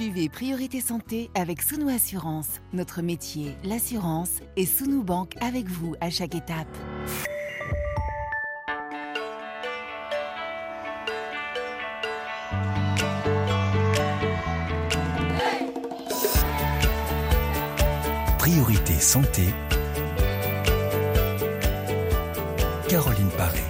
Suivez Priorité Santé avec Sounou Assurance. Notre métier, l'assurance, et Sounou Banque avec vous à chaque étape. Priorité Santé. Caroline Paré.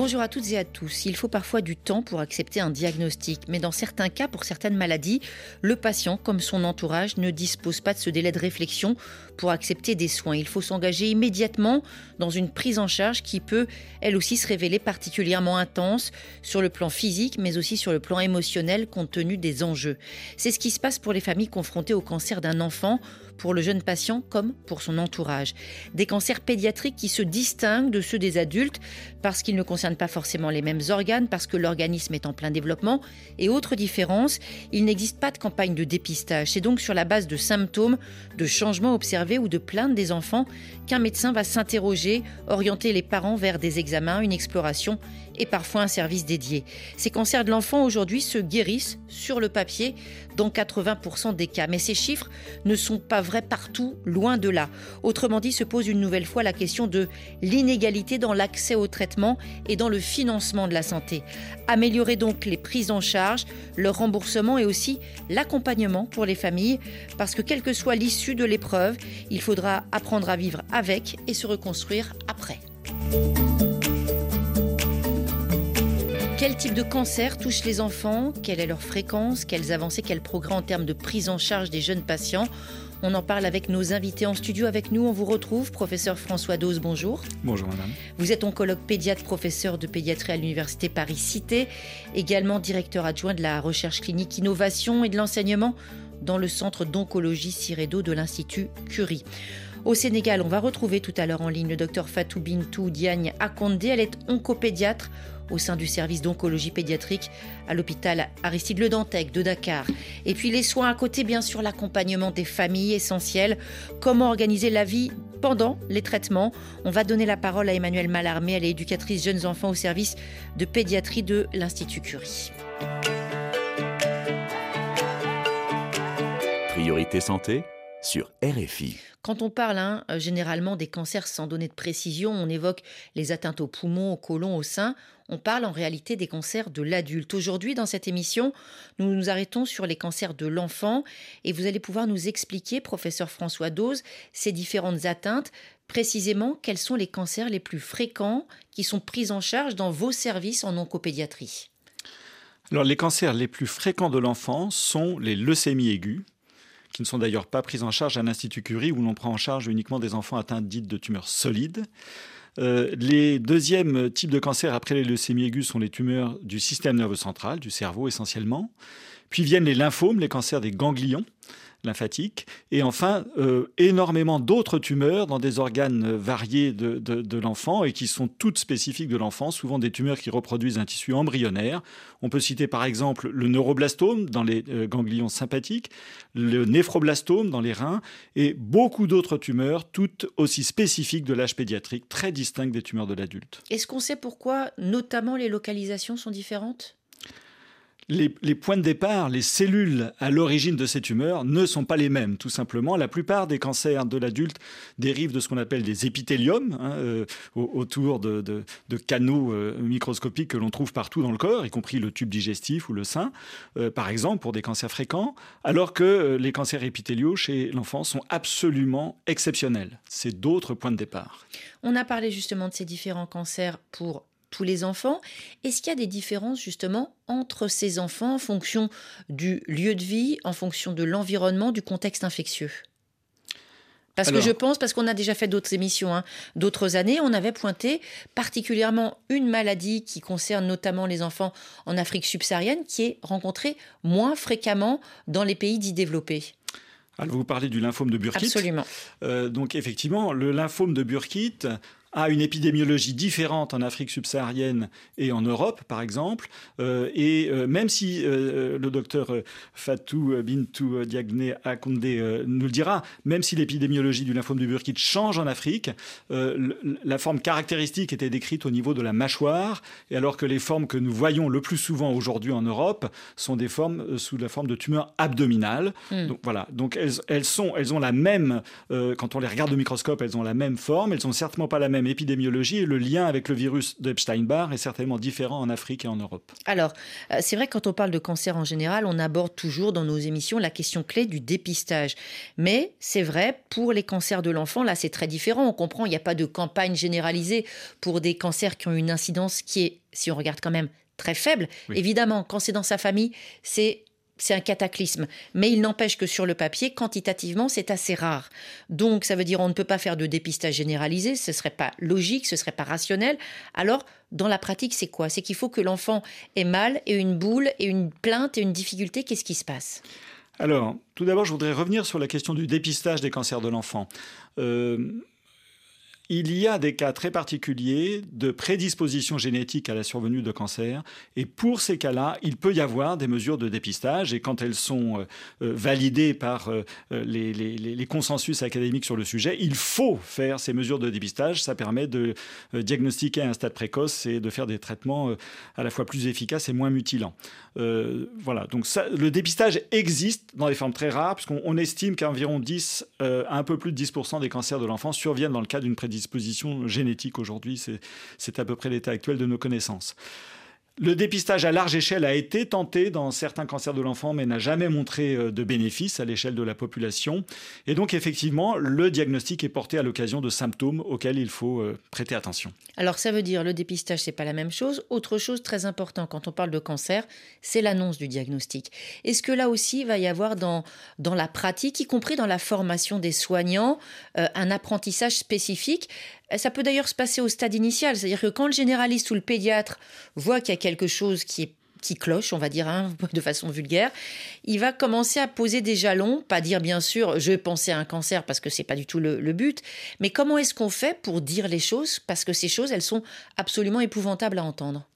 Bonjour à toutes et à tous. Il faut parfois du temps pour accepter un diagnostic, mais dans certains cas, pour certaines maladies, le patient, comme son entourage, ne dispose pas de ce délai de réflexion pour accepter des soins. Il faut s'engager immédiatement dans une prise en charge qui peut, elle aussi, se révéler particulièrement intense sur le plan physique, mais aussi sur le plan émotionnel, compte tenu des enjeux. C'est ce qui se passe pour les familles confrontées au cancer d'un enfant pour le jeune patient comme pour son entourage. Des cancers pédiatriques qui se distinguent de ceux des adultes parce qu'ils ne concernent pas forcément les mêmes organes, parce que l'organisme est en plein développement. Et autre différence, il n'existe pas de campagne de dépistage. C'est donc sur la base de symptômes, de changements observés ou de plaintes des enfants qu'un médecin va s'interroger, orienter les parents vers des examens, une exploration et parfois un service dédié. Ces cancers de l'enfant aujourd'hui se guérissent sur le papier dans 80% des cas. Mais ces chiffres ne sont pas vrais partout, loin de là. Autrement dit, se pose une nouvelle fois la question de l'inégalité dans l'accès au traitement et dans le financement de la santé. Améliorer donc les prises en charge, le remboursement et aussi l'accompagnement pour les familles, parce que quelle que soit l'issue de l'épreuve, il faudra apprendre à vivre avec et se reconstruire après. Quel type de cancer touche les enfants? Quelle est leur fréquence? Quelles avancées, quels progrès en termes de prise en charge des jeunes patients? On en parle avec nos invités en studio. Avec nous, on vous retrouve, professeur François Dose, bonjour. Bonjour madame. Vous êtes oncologue pédiatre, professeur de pédiatrie à l'Université Paris-Cité, également directeur adjoint de la recherche clinique innovation et de l'enseignement dans le centre d'oncologie Ciredo de l'Institut Curie. Au Sénégal, on va retrouver tout à l'heure en ligne le docteur Fatou Bintou Diagne Akondé. Elle est oncopédiatre au sein du service d'oncologie pédiatrique à l'hôpital Aristide Le Dantec de Dakar. Et puis les soins à côté, bien sûr, l'accompagnement des familles essentielles, comment organiser la vie pendant les traitements. On va donner la parole à Emmanuelle Mallarmé, elle est éducatrice jeunes enfants au service de pédiatrie de l'Institut Curie. Priorité santé sur RFI. Quand on parle hein, généralement des cancers sans donner de précision, on évoque les atteintes aux poumons, au côlon, au sein on parle en réalité des cancers de l'adulte. Aujourd'hui, dans cette émission, nous nous arrêtons sur les cancers de l'enfant et vous allez pouvoir nous expliquer, professeur François Dose, ces différentes atteintes. Précisément, quels sont les cancers les plus fréquents qui sont pris en charge dans vos services en oncopédiatrie? Alors, les cancers les plus fréquents de l'enfant sont les leucémies aiguës, qui ne sont d'ailleurs pas prises en charge à l'Institut Curie, où l'on prend en charge uniquement des enfants atteints dites de tumeurs solides. Euh, les deuxièmes types de cancers après les leucémies aiguës sont les tumeurs du système nerveux central, du cerveau essentiellement. Puis viennent les lymphomes, les cancers des ganglions lymphatique. Et enfin, euh, énormément d'autres tumeurs dans des organes variés de, l'enfant et qui sont toutes spécifiques de l'enfant, souvent des tumeurs qui reproduisent un tissu embryonnaire. On peut citer par exemple le neuroblastome dans les euh, ganglions sympathiques, le néphroblastome dans les reins et beaucoup d'autres tumeurs, toutes aussi spécifiques de l'âge pédiatrique, très distinctes des tumeurs de l'adulte. Est-ce qu'on sait pourquoi notamment les localisations sont différentes? Les, points de départ, les cellules à l'origine de ces tumeurs ne sont pas les mêmes, tout simplement. La plupart des cancers de l'adulte dérivent de ce qu'on appelle des épithéliums, hein, euh, autour de, canaux euh, microscopiques que l'on trouve partout dans le corps, y compris le tube digestif ou le sein, euh, par exemple, pour des cancers fréquents, alors que les cancers épithéliaux chez l'enfant sont absolument exceptionnels. C'est d'autres points de départ. On a parlé justement de ces différents cancers pour tous les enfants. Est-ce qu'il y a des différences justement entre ces enfants en fonction du lieu de vie, en fonction de l'environnement, du contexte infectieux? Parce que je pense, parce qu'on a déjà fait d'autres émissions, hein, d'autres années, on avait pointé particulièrement une maladie qui concerne notamment les enfants en Afrique subsaharienne, qui est rencontrée moins fréquemment dans les pays dits développés. Alors vous parlez du lymphome de Burkitt. Absolument. Euh, donc effectivement, le lymphome de Burkitt a une épidémiologie différente en Afrique subsaharienne et en Europe, par exemple. Euh, et euh, même si le docteur Fatou Bintou Diagné Akonde nous le dira, même si l'épidémiologie du lymphome du Burkitt change en Afrique, la forme caractéristique était décrite au niveau de la mâchoire, et alors que les formes que nous voyons le plus souvent aujourd'hui en Europe sont des formes sous la forme de tumeurs abdominales. Hmm. Donc voilà, donc elles, elles, sont, elles ont la même, quand on les regarde au microscope, elles ont la même forme, elles sont certainement pas la même épidémiologie et le lien avec le virus d'Epstein-Barr est certainement différent en Afrique et en Europe. Alors, euh, c'est vrai que quand on parle de cancer en général, on aborde toujours dans nos émissions la question clé du dépistage. Mais c'est vrai, pour les cancers de l'enfant, là c'est très différent. On comprend, il n'y a pas de campagne généralisée pour des cancers qui ont une incidence qui est, si on regarde quand même, très faible. Évidemment, quand c'est dans sa famille, c'est c'est un cataclysme. Mais il n'empêche que sur le papier, quantitativement, c'est assez rare. Donc, ça veut dire on ne peut pas faire de dépistage généralisé, ce serait pas logique, ce serait pas rationnel. Alors, dans la pratique, c'est quoi? C'est qu'il faut que l'enfant ait mal et une boule et une plainte et une difficulté. Qu'est-ce qui se passe? Alors, tout d'abord, je voudrais revenir sur la question du dépistage des cancers de l'enfant. Euh, il y a des cas très particuliers de prédisposition génétique à la survenue de cancer. Et pour ces cas-là, il peut y avoir des mesures de dépistage. Et quand elles sont euh, euh, validées par euh, les, consensus académiques sur le sujet, il faut faire ces mesures de dépistage. Ça permet de diagnostiquer à un stade précoce et de faire des traitements à la fois plus efficaces et moins mutilants. voilà. Donc le dépistage existe dans des formes très rares, puisqu'on estime qu'environ 10, un peu plus de 10% des cancers de l'enfant surviennent dans le cas d'une prédisposition disposition génétique aujourd'hui. C'est à peu près l'état actuel de nos connaissances. Le dépistage à large échelle a été tenté dans certains cancers de l'enfant, mais n'a jamais montré euh, de bénéfice à l'échelle de la population. Et donc, effectivement, le diagnostic est porté à l'occasion de symptômes auxquels il faut euh, prêter attention. Alors, ça veut dire le dépistage, c'est pas la même chose. Autre chose très important quand on parle de cancer, c'est l'annonce du diagnostic. Est-ce que là aussi, il va y avoir dans, dans la pratique, y compris dans la formation des soignants, euh, un apprentissage spécifique ça peut d'ailleurs se passer au stade initial, c'est-à-dire que quand le généraliste ou le pédiatre voit qu'il y a quelque chose qui cloche, on va dire hein, de façon vulgaire, il va commencer à poser des jalons, pas dire bien sûr je pensais à un cancer parce que c'est pas du tout le, but, mais comment est-ce qu'on fait pour dire les choses parce que ces choses elles sont absolument épouvantables à entendre?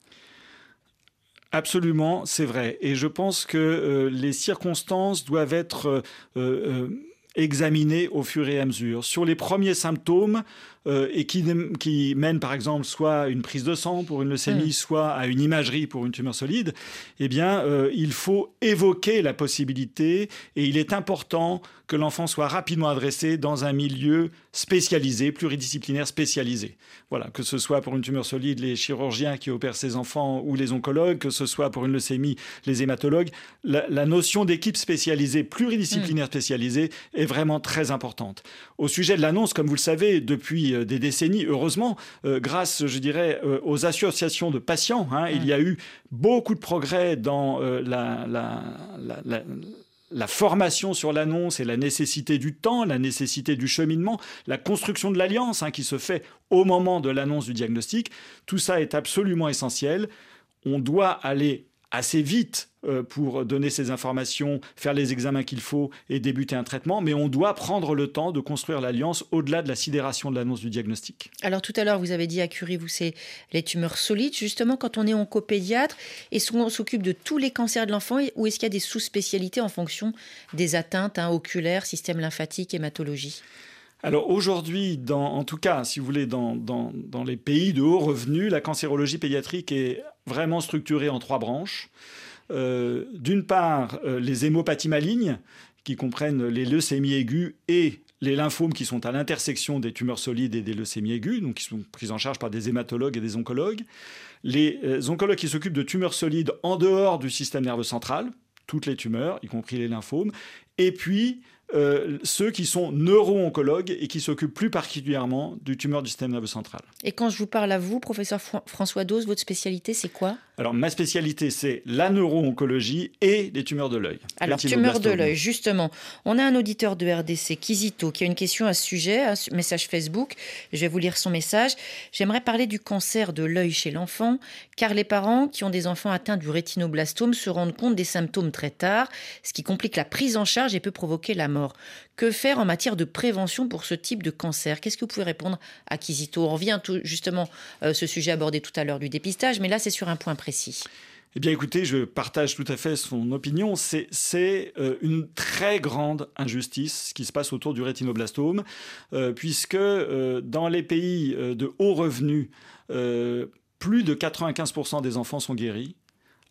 Absolument, c'est vrai, et je pense que euh, les circonstances doivent être euh, euh, examinées au fur et à mesure. Sur les premiers symptômes, euh, et qui, qui mène par exemple soit à une prise de sang pour une leucémie, mm. soit à une imagerie pour une tumeur solide, eh bien, euh, il faut évoquer la possibilité et il est important que l'enfant soit rapidement adressé dans un milieu spécialisé, pluridisciplinaire spécialisé. Voilà, que ce soit pour une tumeur solide, les chirurgiens qui opèrent ces enfants ou les oncologues, que ce soit pour une leucémie, les hématologues. La, notion d'équipe spécialisée, pluridisciplinaire mm. spécialisée, est vraiment très importante. Au sujet de l'annonce, comme vous le savez, depuis euh, des décennies, heureusement, euh, grâce, je dirais, euh, aux associations de patients. Hein, il y a eu beaucoup de progrès dans la, la, formation sur l'annonce et la nécessité du temps, la nécessité du cheminement, la construction de l'alliance hein, qui se fait au moment de l'annonce du diagnostic. Tout ça est absolument essentiel. On doit aller assez vite pour donner ces informations, faire les examens qu'il faut et débuter un traitement, mais on doit prendre le temps de construire l'alliance au-delà de la sidération de l'annonce du diagnostic. Alors tout à l'heure, vous avez dit à Curie, vous, c'est les tumeurs solides. Justement, quand on est oncopédiatre, est-ce qu'on s'occupe de tous les cancers de l'enfant ou est-ce qu'il y a des sous-spécialités en fonction des atteintes hein, oculaires, système lymphatique, hématologie? Alors aujourd'hui, en tout cas, si vous voulez, dans, dans, les pays de haut revenu, la cancérologie pédiatrique est vraiment structurée en trois branches. Euh, d'une part, euh, les hémopathies malignes, qui comprennent les leucémies aiguës et les lymphomes qui sont à l'intersection des tumeurs solides et des leucémies aiguës, donc qui sont prises en charge par des hématologues et des oncologues. Les euh, oncologues qui s'occupent de tumeurs solides en dehors du système nerveux central, toutes les tumeurs, y compris les lymphomes. Et puis, euh, ceux qui sont neuro-oncologues et qui s'occupent plus particulièrement du tumeur du système nerveux central. Et quand je vous parle à vous, professeur François Dose, votre spécialité, c'est quoi? Alors, ma spécialité, c'est la neuro-oncologie et les tumeurs de l'œil. Alors, tumeurs de l'œil, justement. On a un auditeur de RDC, Kizito, qui a une question à ce sujet, un message Facebook. Je vais vous lire son message. J'aimerais parler du cancer de l'œil chez l'enfant, car les parents qui ont des enfants atteints du rétinoblastome se rendent compte des symptômes très tard, ce qui complique la prise en charge charge et peut provoquer la mort. Que faire en matière de prévention pour ce type de cancer? Qu'est-ce que vous pouvez répondre à Kizito? On revient justement euh, ce sujet abordé tout à l'heure du dépistage, mais là c'est sur un point précis. Eh bien, écoutez, je partage tout à fait son opinion. C'est euh, une très grande injustice ce qui se passe autour du rétinoblastome, euh, puisque euh, dans les pays de haut revenu, plus de 95% des enfants sont guéris,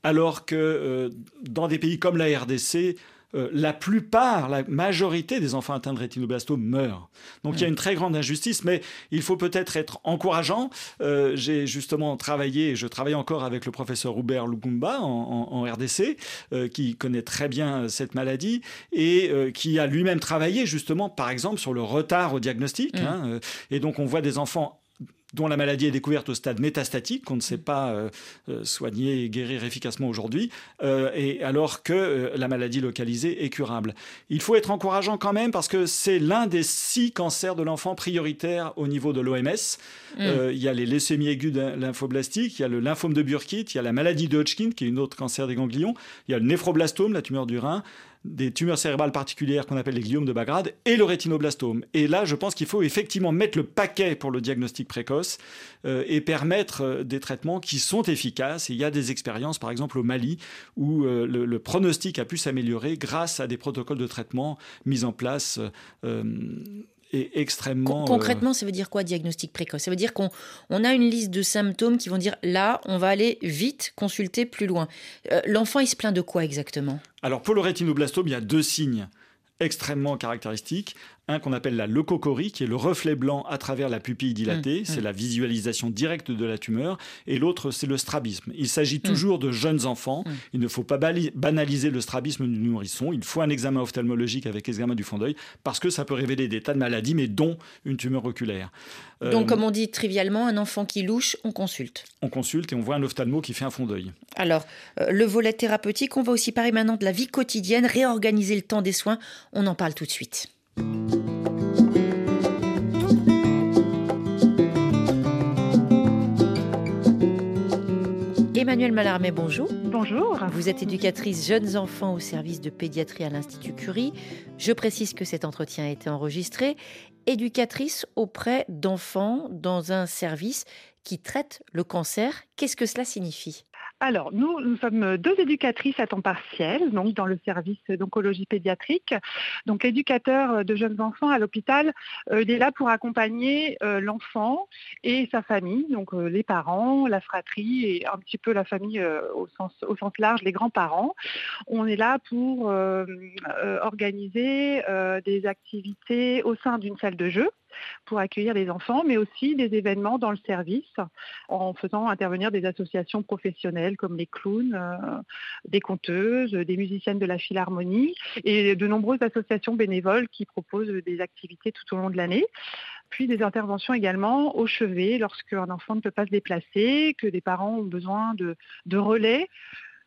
alors que dans des pays comme la RDC, euh, la plupart, la majorité des enfants atteints de rétinoblastome meurent. Donc il y a une très grande injustice, mais il faut peut-être être encourageant. Euh, j'ai justement travaillé, je travaille encore avec le professeur Hubert Lugumba en, RDC, euh, qui connaît très bien cette maladie et qui a lui-même travaillé justement, par exemple, sur le retard au diagnostic. Mm. Hein, et donc on voit des enfants dont la maladie est découverte au stade métastatique, qu'on ne sait pas euh, euh, soigner et guérir efficacement aujourd'hui, euh, et alors que la maladie localisée est curable. Il faut être encourageant quand même parce que c'est l'un des six cancers de l'enfant prioritaires au niveau de l'OMS. Mm. il y a les leucémies aiguës lymphoblastiques, il y a le lymphome de Burkitt, il y a la maladie de Hodgkin, qui est une autre cancer des ganglions, il y a le néphroblastome, la tumeur du rein, des tumeurs cérébrales particulières qu'on appelle les gliomes de Bagrade et le rétinoblastome. Et là, je pense qu'il faut effectivement mettre le paquet pour le diagnostic précoce euh, et permettre euh, des traitements qui sont efficaces. il y a des expériences, par exemple au Mali, où euh, le, pronostic a pu s'améliorer grâce à des protocoles de traitement mis en place extrêmement. concrètement, ça veut dire quoi diagnostic précoce? Ça veut dire qu'on on a une liste de symptômes qui vont dire là, on va aller vite consulter plus loin. L'enfant, il se plaint de quoi exactement? Alors pour le rétinoblastome, il y a deux signes extrêmement caractéristiques un qu'on appelle la leucocorie, qui est le reflet blanc à travers la pupille dilatée, mmh, c'est mmh. la visualisation directe de la tumeur, et l'autre c'est le strabisme. Il s'agit mmh. toujours de jeunes enfants, il ne faut pas banaliser le strabisme du nourrisson, il faut un examen ophtalmologique avec examen du fond d'œil, parce que ça peut révéler des tas de maladies, mais dont une tumeur oculaire. Donc, euh, comme on dit trivialement, un enfant qui louche, on consulte. On consulte et on voit un ophtalmo qui fait un fond d'œil. Alors, euh, le volet thérapeutique, on va aussi parler maintenant de la vie quotidienne, réorganiser le temps des soins. On en parle tout de suite. Emmanuel Mallarmé, bonjour. Bonjour. Vous êtes éducatrice jeunes enfants au service de pédiatrie à l'Institut Curie. Je précise que cet entretien a été enregistré. Éducatrice auprès d'enfants dans un service qui traite le cancer. Qu'est-ce que cela signifie? Alors, nous, nous sommes deux éducatrices à temps partiel, donc dans le service d'oncologie pédiatrique. Donc, l'éducateur de jeunes enfants à l'hôpital, euh, il est là pour accompagner euh, l'enfant et sa famille, donc euh, les parents, la fratrie et un petit peu la famille au, sens, au sens large, les grands-parents. On est là pour organiser des activités au sein d'une salle de jeu pour accueillir les enfants, mais aussi des événements dans le service en faisant intervenir des associations professionnelles comme les clowns, euh, des conteuses, des musiciennes de la philharmonie et de nombreuses associations bénévoles qui proposent des activités tout au long de l'année. Puis des interventions également au chevet lorsqu'un enfant ne peut pas se déplacer, que des parents ont besoin de, de relais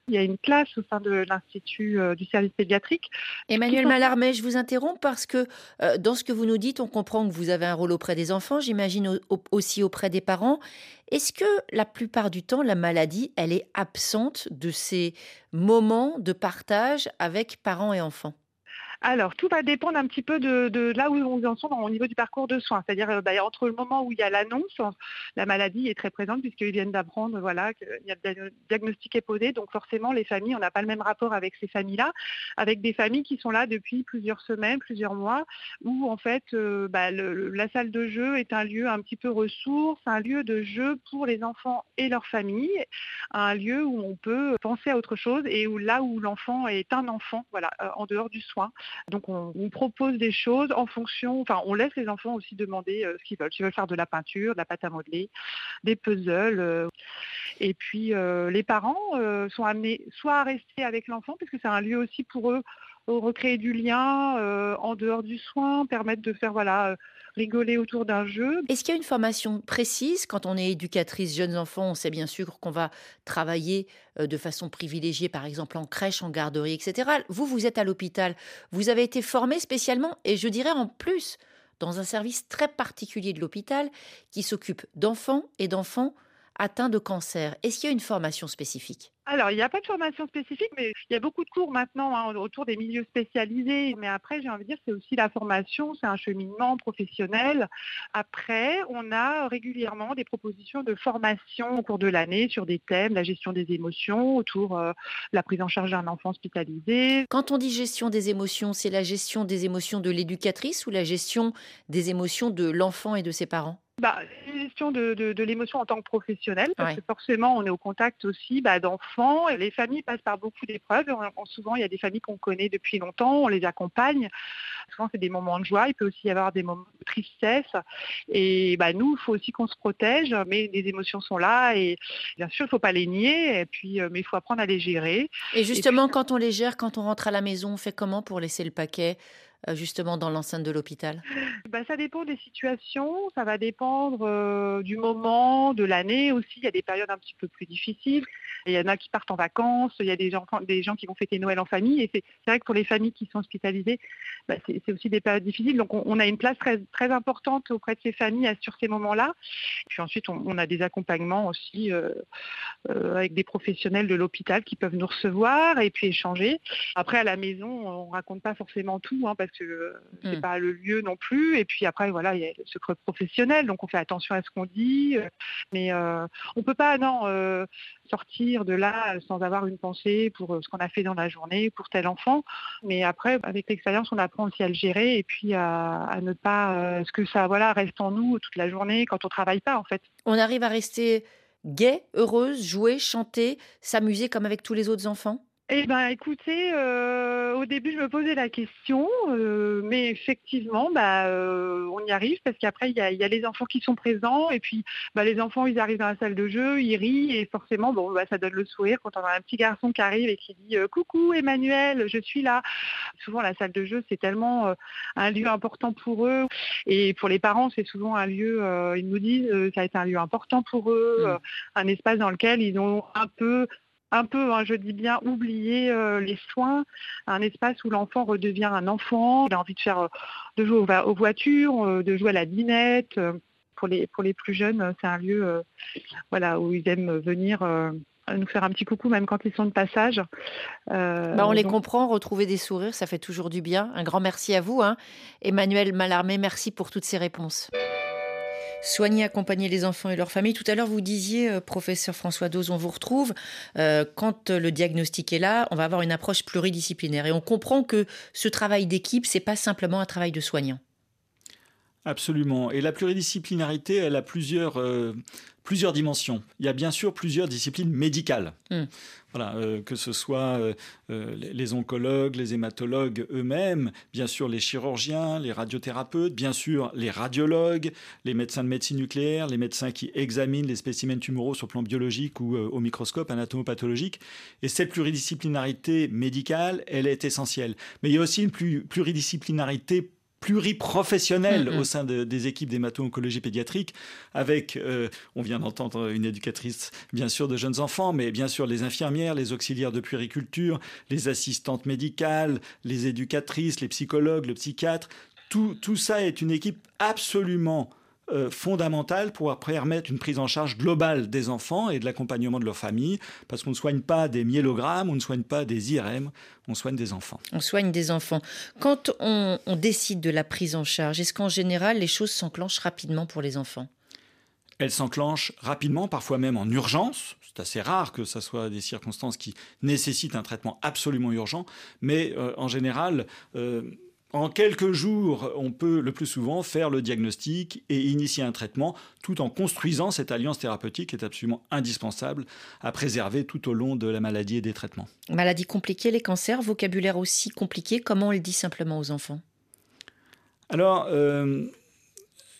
il y a une classe au sein de l'Institut euh, du service pédiatrique. Emmanuel Mallarmé, je vous interromps parce que euh, dans ce que vous nous dites, on comprend que vous avez un rôle auprès des enfants, j'imagine aussi auprès des parents. Est-ce que la plupart du temps, la maladie, elle est absente de ces moments de partage avec parents et enfants? Alors, tout va dépendre un petit peu de, là où on en sont au niveau du parcours de soins. C'est-à-dire euh, bah, entre le moment où il y a l'annonce, la maladie est très présente puisqu'ils viennent d'apprendre voilà, le diagnostic est posé. Donc forcément, les familles, on n'a pas le même rapport avec ces familles-là, avec des familles qui sont là depuis plusieurs semaines, plusieurs mois, où en fait euh, bah, la salle de jeu est un lieu un petit peu ressource, un lieu de jeu pour les enfants et leurs familles, un lieu où on peut penser à autre chose et où là où l'enfant est un enfant, voilà, euh, en dehors du soin. Donc on, propose des choses en fonction, enfin on laisse les enfants aussi demander euh, ce qu'ils veulent. S'ils veulent faire de la peinture, de la pâte à modeler, des puzzles. Euh. et puis euh, les parents sont amenés soit à rester avec l'enfant, parce que c'est un lieu aussi pour eux recréer du lien en dehors du soin, permettre de faire voilà rigoler autour d'un jeu. Est-ce qu'il y a une formation précise? Quand on est éducatrice jeunes enfants On sait bien sûr qu'on va travailler euh, de façon privilégiée, par exemple en crèche, en garderie, etc. Vous, vous êtes à l'hôpital. Vous avez été formé spécialement, et je dirais en plus, dans un service très particulier de l'hôpital qui s'occupe d'enfants et d'enfants atteints de cancer. Est-ce qu'il y a une formation spécifique? Alors, il n'y a pas de formation spécifique, mais il y a beaucoup de cours maintenant hein, autour des milieux spécialisés. Mais après, j'ai envie de dire, c'est aussi la formation, c'est un cheminement professionnel. Après, on a régulièrement des propositions de formation au cours de l'année sur des thèmes, la gestion des émotions, autour euh, la prise en charge d'un enfant hospitalisé. Quand on dit gestion des émotions, c'est la gestion des émotions de l'éducatrice ou la gestion des émotions de l'enfant et de ses parents? Bah, une gestion de, de, l'émotion en tant que professionnel, parce que forcément, on est au contact aussi bah, d'enfants. Les familles passent par beaucoup d'épreuves. Souvent, il y a des familles qu'on connaît depuis longtemps, on les accompagne. Souvent, c'est des moments de joie. Il peut aussi y avoir des moments de tristesse. Et bah, nous, il faut aussi qu'on se protège, mais les émotions sont là. Et bien sûr, il ne faut pas les nier, et puis, euh, mais il faut apprendre à les gérer. Et justement, quand on les gère, quand on rentre à la maison, on fait comment pour laisser le paquet? Justement dans l'enceinte de l'hôpital? Bah, Ça dépend des situations, ça va dépendre euh, du moment, de l'année aussi. Il y a des périodes un petit peu plus difficiles. Il y en a qui partent en vacances, il y a des gens, des gens qui vont fêter Noël en famille. Et c'est vrai que pour les familles qui sont hospitalisées, bah, c'est aussi des périodes difficiles. Donc on, a une place très, importante auprès de ces familles sur ces moments-là. Puis ensuite, on, a des accompagnements aussi euh, avec des professionnels de l'hôpital qui peuvent nous recevoir et puis échanger. Après, à la maison, on ne raconte pas forcément tout, hein, que ce n'est mmh. pas le lieu non plus. Et puis après, voilà, il y a le secret professionnel, donc on fait attention à ce qu'on dit. Euh, mais euh, on ne peut pas, non, euh, sortir de là sans avoir une pensée pour ce qu'on a fait dans la journée, pour tel enfant. Mais après, avec l'expérience, on apprend aussi à le gérer et puis à, ne pas, ce que ça, voilà, reste en nous toute la journée quand on travaille pas, en fait. On arrive à rester gai, heureuse, jouer, chanter, s'amuser comme avec tous les autres enfants? Eh bien, écoutez, euh, au début, je me posais la question, euh, mais effectivement, bah, euh, on y arrive parce qu'après, il y a, les enfants qui sont présents et puis bah, les enfants, ils arrivent dans la salle de jeu, ils rient et forcément, bon, bah, ça donne le sourire quand on a un petit garçon qui arrive et qui dit Coucou Emmanuel, je suis là. Souvent, la salle de jeu, c'est tellement un lieu important pour eux et pour les parents, c'est souvent un lieu, ils nous disent, ça a été un lieu important pour eux, mmh. un espace dans lequel ils ont un peu un peu, hein, je dis bien, oublier euh, les soins, un espace où l'enfant redevient un enfant, il a envie de faire, euh, de jouer aux, voitures, euh, de jouer à la dinette. pour les, pour les plus jeunes, c'est un lieu voilà, où ils aiment venir nous faire un petit coucou même quand ils sont de passage. Bah, on les comprend, retrouver des sourires, ça fait toujours du bien. Un grand merci à vous. Hein. Emmanuel Malarmé, merci pour toutes ces réponses soigner, accompagner les enfants et leurs familles. Tout à l'heure, vous disiez, euh, professeur François Dose, on vous retrouve. Euh, quand le diagnostic est là, on va avoir une approche pluridisciplinaire. Et on comprend que ce travail d'équipe, c'est pas simplement un travail de soignant. Absolument. Et la pluridisciplinarité, elle a plusieurs, euh, plusieurs dimensions. Il y a bien sûr plusieurs disciplines médicales. Hmm. Voilà, euh, que ce soit euh, euh, les oncologues, les hématologues eux-mêmes, bien sûr les chirurgiens, les radiothérapeutes, bien sûr les radiologues, les médecins de médecine nucléaire, les médecins qui examinent les spécimens tumoraux sur le plan biologique ou au microscope anatomopathologique. Et cette pluridisciplinarité médicale, elle est essentielle. Mais il y a aussi une pluridisciplinarité pluriprofessionnel mm, mm. au sein des équipes d'hémato-oncologie pédiatrique, avec, euh, on vient d'entendre une éducatrice, bien sûr, de jeunes enfants, mais bien sûr les infirmières, les auxiliaires de puériculture, les assistantes médicales, les éducatrices, les psychologues, le psychiatre. Tout, tout ça est une équipe absolument euh, fondamentale pour permettre une prise en charge globale des enfants et de l'accompagnement de leur famille, parce qu'on ne soigne pas des myélogrammes, on ne soigne pas des IRM, on soigne des enfants. On soigne des enfants. Quand on, décide de la prise en charge, est-ce qu'en général les choses s'enclenchent rapidement pour les enfants? Elles s'enclenchent rapidement, parfois même en urgence. C'est assez rare que ce soit des circonstances qui nécessitent un traitement absolument urgent, mais euh, en général, euh, en quelques jours, on peut le plus souvent faire le diagnostic et initier un traitement tout en construisant cette alliance thérapeutique qui est absolument indispensable à préserver tout au long de la maladie et des traitements. Maladie compliquée, les cancers, vocabulaire aussi compliqué, comment on le dit simplement aux enfants? Alors, euh,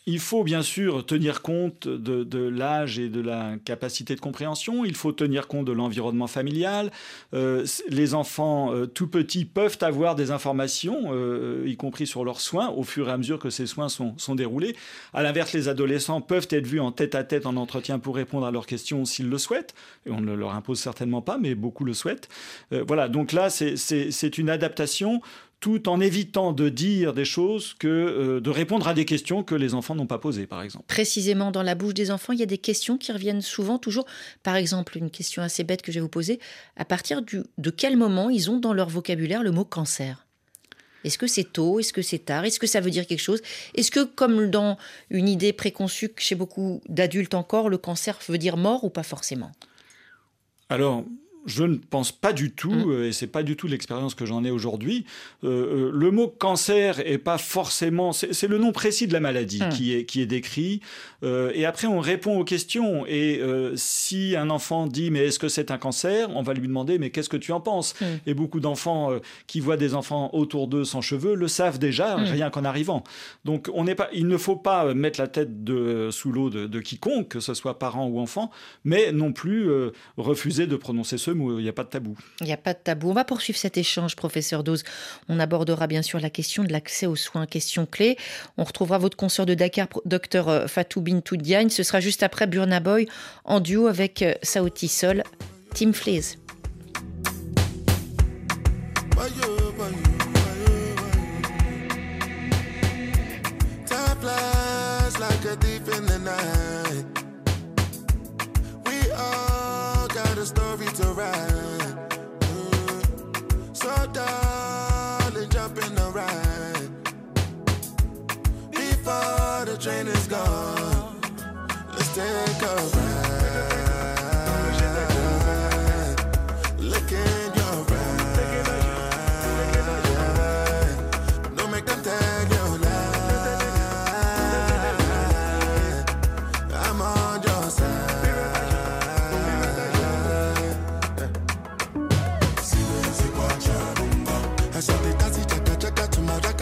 il faut bien sûr tenir compte de, l'âge et de la capacité de compréhension. Il faut tenir compte de l'environnement familial. Euh, les enfants euh, tout petits peuvent avoir des informations, euh, y compris sur leurs soins, au fur et à mesure que ces soins sont, déroulés. À l'inverse, les adolescents peuvent être vus en tête à tête en entretien pour répondre à leurs questions s'ils le souhaitent. Et on ne leur impose certainement pas, mais beaucoup le souhaitent. voilà, donc là, c'est une adaptation tout en évitant de dire des choses que euh, de répondre à des questions que les enfants n'ont pas posées, par exemple. Précisément, dans la bouche des enfants, il y a des questions qui reviennent souvent, toujours. Par exemple, une question assez bête que je vais vous poser. À partir du, de quel moment ils ont dans leur vocabulaire le mot cancer? Est-ce que c'est tôt? Est-ce que c'est tard? Est-ce que ça veut dire quelque chose? Est-ce que, comme dans une idée préconçue chez beaucoup d'adultes encore, le cancer veut dire mort ou pas forcément? Alors, je ne pense pas du tout, mm. euh, et c'est pas du tout l'expérience que j'en ai aujourd'hui. Euh, euh, le mot cancer est pas forcément, c'est le nom précis de la maladie mm. qui est qui est décrit. et après, on répond aux questions. Et si un enfant dit mais est-ce que c'est un cancer, on va lui demander mais qu'est-ce que tu en penses? Mm. Et beaucoup d'enfants qui voient des enfants autour d'eux sans cheveux le savent déjà rien qu'en arrivant. Donc on n'est pas, il ne faut pas mettre la tête de, sous l'eau de, de, quiconque, que ce soit parent ou enfant, mais non plus refuser de prononcer ce il n'y a pas de tabou. Il n'y a pas de tabou. On va poursuivre cet échange, professeur Dose. On abordera bien sûr la question de l'accès aux soins, question clé. On retrouvera votre consoeur de Dakar, docteur euh, Fatou Bintou Diagne. Ce sera juste après Burna Boy en duo avec euh, Saouti Sol, Team Fleas. Story to write. Mm. So darling, jump in the ride. Before the train is gone, let's take a ride.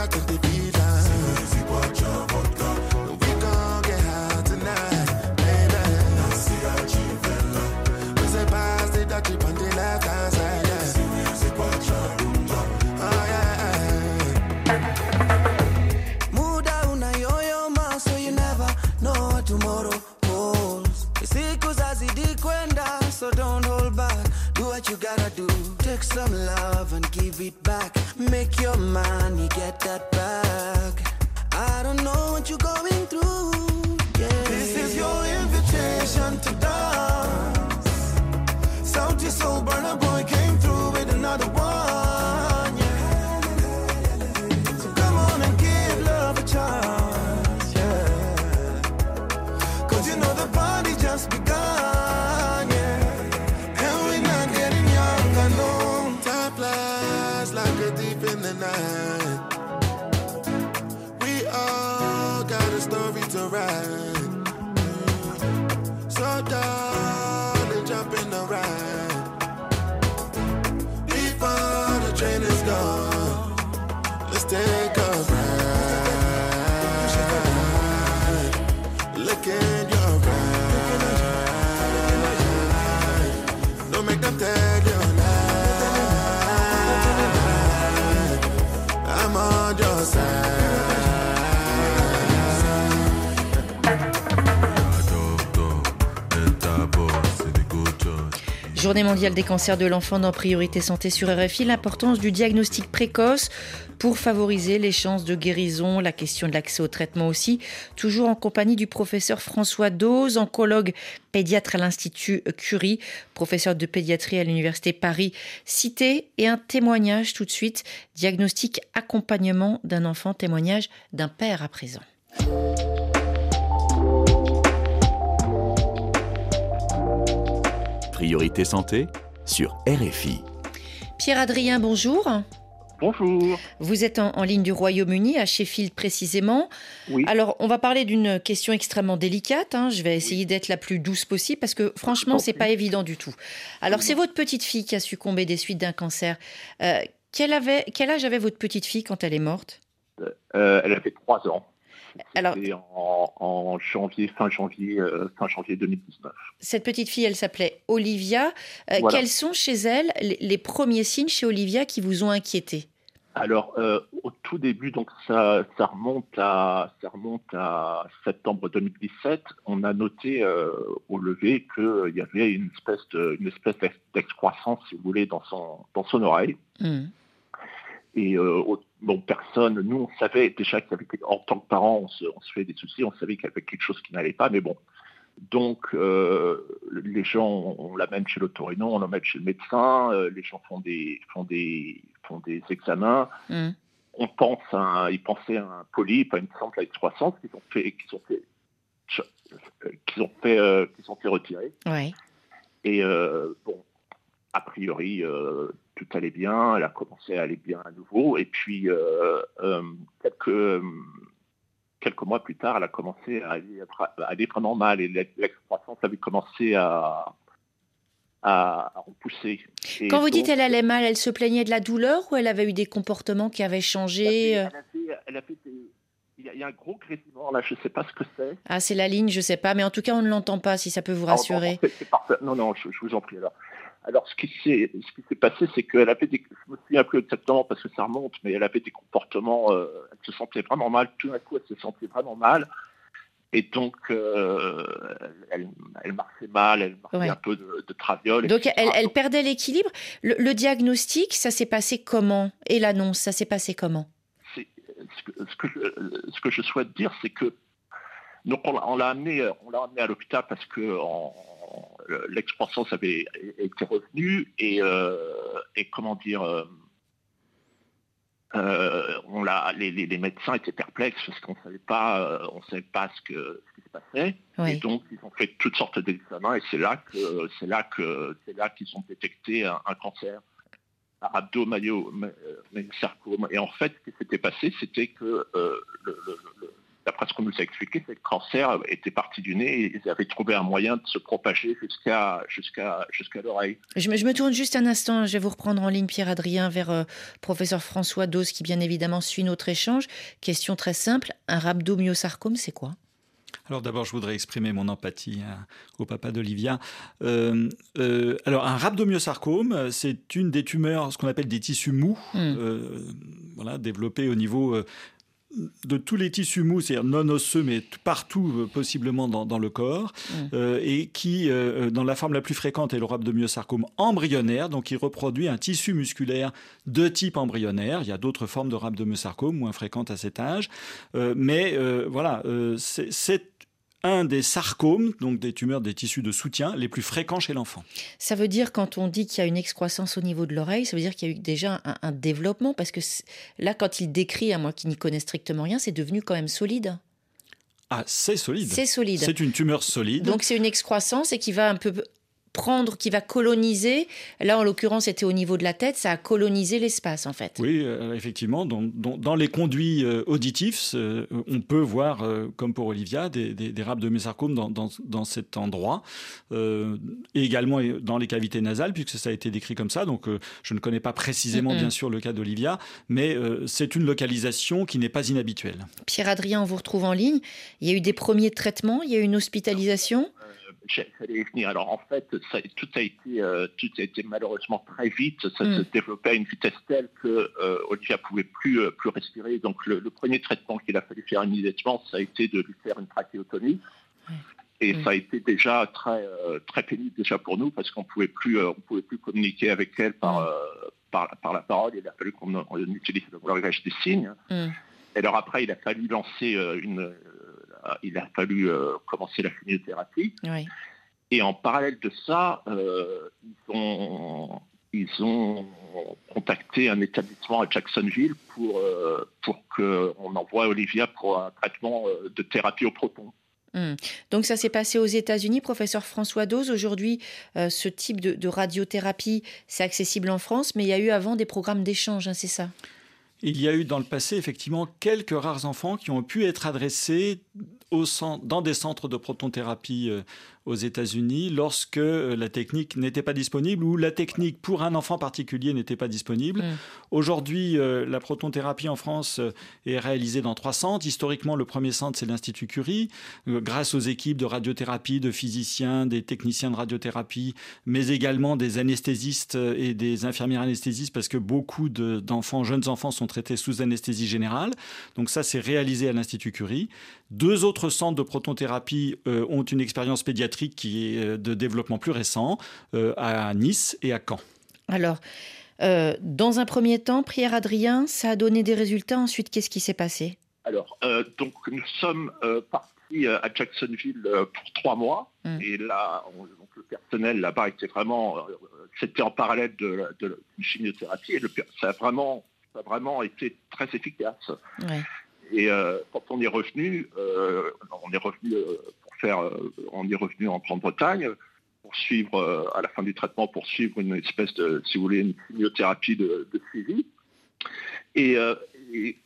I can defeat some love and give it back. Make your money, get that back. I don't know what you're going through. Journée mondiale des cancers de l'enfant dans Priorité Santé sur RFI, l'importance du diagnostic précoce pour favoriser les chances de guérison, la question de l'accès au traitement aussi, toujours en compagnie du professeur François Dose, oncologue pédiatre à l'Institut Curie, professeur de pédiatrie à l'Université Paris Cité, et un témoignage tout de suite, diagnostic accompagnement d'un enfant, témoignage d'un père à présent. Priorité santé sur RFI. Pierre-Adrien, bonjour. Bonjour. Vous êtes en, ligne du Royaume-Uni, à Sheffield précisément. Oui. Alors, on va parler d'une question extrêmement délicate. Hein. Je vais essayer d'être la plus douce possible parce que franchement, c'est pas évident du tout. Alors, c'est votre petite fille qui a succombé des suites d'un cancer. Euh, quel, avait, quel âge avait votre petite fille quand elle est morte? Euh, Elle avait trois ans. Alors, en, janvier, fin janvier, euh, fin janvier 2019. Cette petite fille, elle s'appelait Olivia. Euh, quels sont chez elle les, premiers signes chez Olivia qui vous ont inquiété? Alors, euh, au tout début, donc ça, ça, remonte à, ça remonte à septembre 2017. On a noté au lever qu'il y avait une espèce de, une espèce d'excroissance, si vous voulez, dans son, dans son oreille. Mmh. Et bon, personne, nous, on savait déjà qu'en tant que parents, on se, on se, fait des soucis, on savait qu'il y avait quelque chose qui n'allait pas, mais bon. Donc, les gens, on l'amène chez l'autorino, on l'amène chez le médecin, les gens font des, font des, font des examens. Mmh. On pense à, ils pensaient à un polype, à une centre à 300 qu'ils ont fait, qu'ils ont fait qu'ils ont fait, euh, qui sont fait retirer. Et euh, bon, a priori, euh, tout allait bien. Elle a commencé à aller bien à nouveau. Et puis, quelques, quelques mois plus tard, elle a commencé à aller, vraiment mal. Et l'excroissance avait commencé à, à, repousser. Quand vous dites elle allait mal, elle se plaignait de la douleur ou elle avait eu des comportements qui avaient changé Elle elle a fait des, il y, a un gros grésillement là, je ne sais pas ce que c'est. Ah, c'est la ligne, je ne sais pas, mais en tout cas, on ne l'entend pas, si ça peut vous rassurer. Non, non, je, vous en prie alors. Alors, ce qui s'est, passé, c'est qu'elle avait des, je me souviens plus exactement parce que ça remonte, mais elle avait des comportements, euh, elle se sentait vraiment mal. Tout d'un coup, elle se sentait vraiment mal. Et donc, euh, elle, marchait mal, elle marchait un peu de, de traviole. Donc, elle, perdait l'équilibre. le, diagnostic, ça s'est passé comment? Et l'annonce, ça s'est passé comment? Ce que, je, ce que je souhaite dire, c'est que donc on, l'a amené, on l'a amené à l'hôpital parce que l'expansion avait été revenue et, euh, et comment dire, euh, euh, on l'a, les, les, médecins étaient perplexes parce qu'on savait pas, on savait pas ce, que, ce qui se passait. Et donc ils ont fait toutes sortes d'examens et c'est là que c'est là que c'est là qu'ils ont détecté un cancer rhabdomyosarcome. Et en fait, ce qui s'était passé, c'était que, euh, d'après ce qu'on nous a expliqué, c'est que le cancer était parti du nez et ils avaient trouvé un moyen de se propager jusqu'à jusqu'à jusqu'à l'oreille. Je me, je me, tourne juste un instant, je vais vous reprendre en ligne Pierre-Adrien vers euh, professeur François Dose qui bien évidemment suit notre échange. Question très simple, un rhabdomyosarcome, c'est quoi? Alors d'abord, je voudrais exprimer mon empathie hein, au papa d'Olivia. Euh, euh, alors un rhabdomyosarcome, c'est une des tumeurs, ce qu'on appelle des tissus mous, hmm. euh, voilà, développés au niveau de tous les tissus mous, c'est-à-dire non osseux, mais partout euh, possiblement dans, le corps, euh, et qui, euh, dans la forme la plus fréquente, est le rhabdomyosarcome embryonnaire, donc il reproduit un tissu musculaire de type embryonnaire. Il y a d'autres formes de rhabdomyosarcome moins fréquentes à cet âge, mais voilà, c'est un des sarcomes, donc des tumeurs des tissus de soutien, les plus fréquents chez l'enfant. Ça veut dire, quand on dit qu'il y a une excroissance au niveau de l'oreille, ça veut dire qu'il y a eu déjà un, développement, parce que là, quand il décrit, à moi qui n'y connais strictement rien, c'est devenu quand même solide. Ah, c'est solide. C'est solide. C'est une tumeur solide. Donc c'est une excroissance et qui va un peu prendre, qui va coloniser. Là, en l'occurrence, c'était au niveau de la tête, ça a colonisé l'espace, en fait. Oui, euh, effectivement. Dans, dans, les conduits euh, auditifs, euh, on peut voir, comme pour Olivia, des, des, des de mésarcome dans, dans, dans, cet endroit. et également dans les cavités nasales, puisque ça a été décrit comme ça. Donc, je ne connais pas précisément, bien sûr, le cas d'Olivia, mais c'est une localisation qui n'est pas inhabituelle. Pierre-Adrien, on vous retrouve en ligne. Il y a eu des premiers traitements, il y a eu une hospitalisation j'allais venir. Alors en fait, ça, tout a été, euh, tout a été malheureusement très vite. Ça se mm. développait à une vitesse telle que euh, Olivia pouvait plus euh, plus respirer. Donc le, premier traitement qu'il a fallu faire immédiatement, ça a été de lui faire une trachéotomie. Et mm. ça a été déjà très très pénible déjà pour nous parce qu'on pouvait plus on pouvait plus communiquer avec elle par mm. par, par, la parole. Il a fallu qu'on utilise le langage des signes. Et alors après, il a fallu lancer une euh, il a fallu euh, commencer la chimiothérapie. Et en parallèle de ça, euh, ils, ont, ils ont contacté un établissement à Jacksonville pour, pour qu'on envoie Olivia pour un traitement de thérapie au proton. Hmm. Donc ça s'est passé aux États-Unis, professeur François Dose. Aujourd'hui, ce type de, radiothérapie, c'est accessible en France, mais il y a eu avant des programmes d'échange, hein, c'est ça? Il y a eu dans le passé effectivement quelques rares enfants qui ont pu être adressés dans des centres de protonthérapie euh, aux États-Unis lorsque euh, la technique n'était pas disponible ou la technique pour un enfant particulier n'était pas disponible. Mm. Aujourd'hui, euh, la protonthérapie en France euh, est réalisée dans trois centres. Historiquement, le premier centre, c'est l'Institut Curie, grâce aux équipes de radiothérapie, de physiciens, des techniciens de radiothérapie, mais également des anesthésistes et des infirmières anesthésistes, parce que beaucoup d'enfants, jeunes enfants, sont traités sous anesthésie générale. Donc ça, c'est réalisé à l'Institut Curie. Deux autres centres de protonthérapie ont une expérience pédiatrique qui est euh, de développement plus récent euh, à Nice et à Caen. Alors, Euh, dans un premier temps, Pierre Adrien, ça a donné des résultats. Ensuite, qu'est-ce qui s'est passé? Alors, donc nous sommes partis à Jacksonville pour trois mois. Mm. Et là, le personnel là-bas était vraiment, c'était en parallèle de, de, chimiothérapie. Et le, ça a vraiment, ça a vraiment été très efficace. Et quand on est revenu, on est revenu pour faire, on est revenu en Grande-Bretagne pour suivre, euh, à la fin du traitement, pour suivre une espèce de, si vous voulez, une chimiothérapie de, de suivi. Euh, et,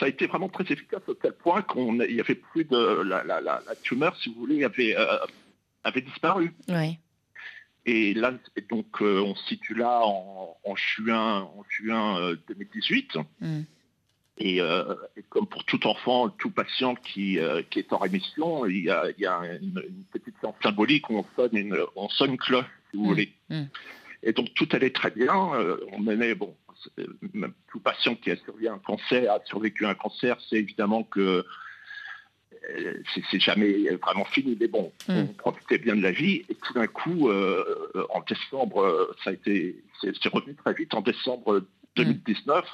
ça a été vraiment très efficace à tel point qu'il n'y avait plus de la, la, tumeur, si vous voulez, avait, euh, avait disparu. Et là, donc, on se situe là en, juin, en juin 2018. Euh, et, comme pour tout enfant, tout patient qui, euh, qui est en rémission, il y a, il y a une, petite séance symbolique où on sonne une, on sonne une cloche, si vous mmh. voulez. Mmh. Et donc tout allait très bien. Euh, on menait, bon, même tout patient qui a survécu à un cancer, a survécu à un cancer, c'est évidemment que c'est jamais vraiment fini, mais bon, mmh. on profitait bien de la vie. Et tout d'un coup, en décembre, ça a été, c'est revenu très vite. En décembre 2019,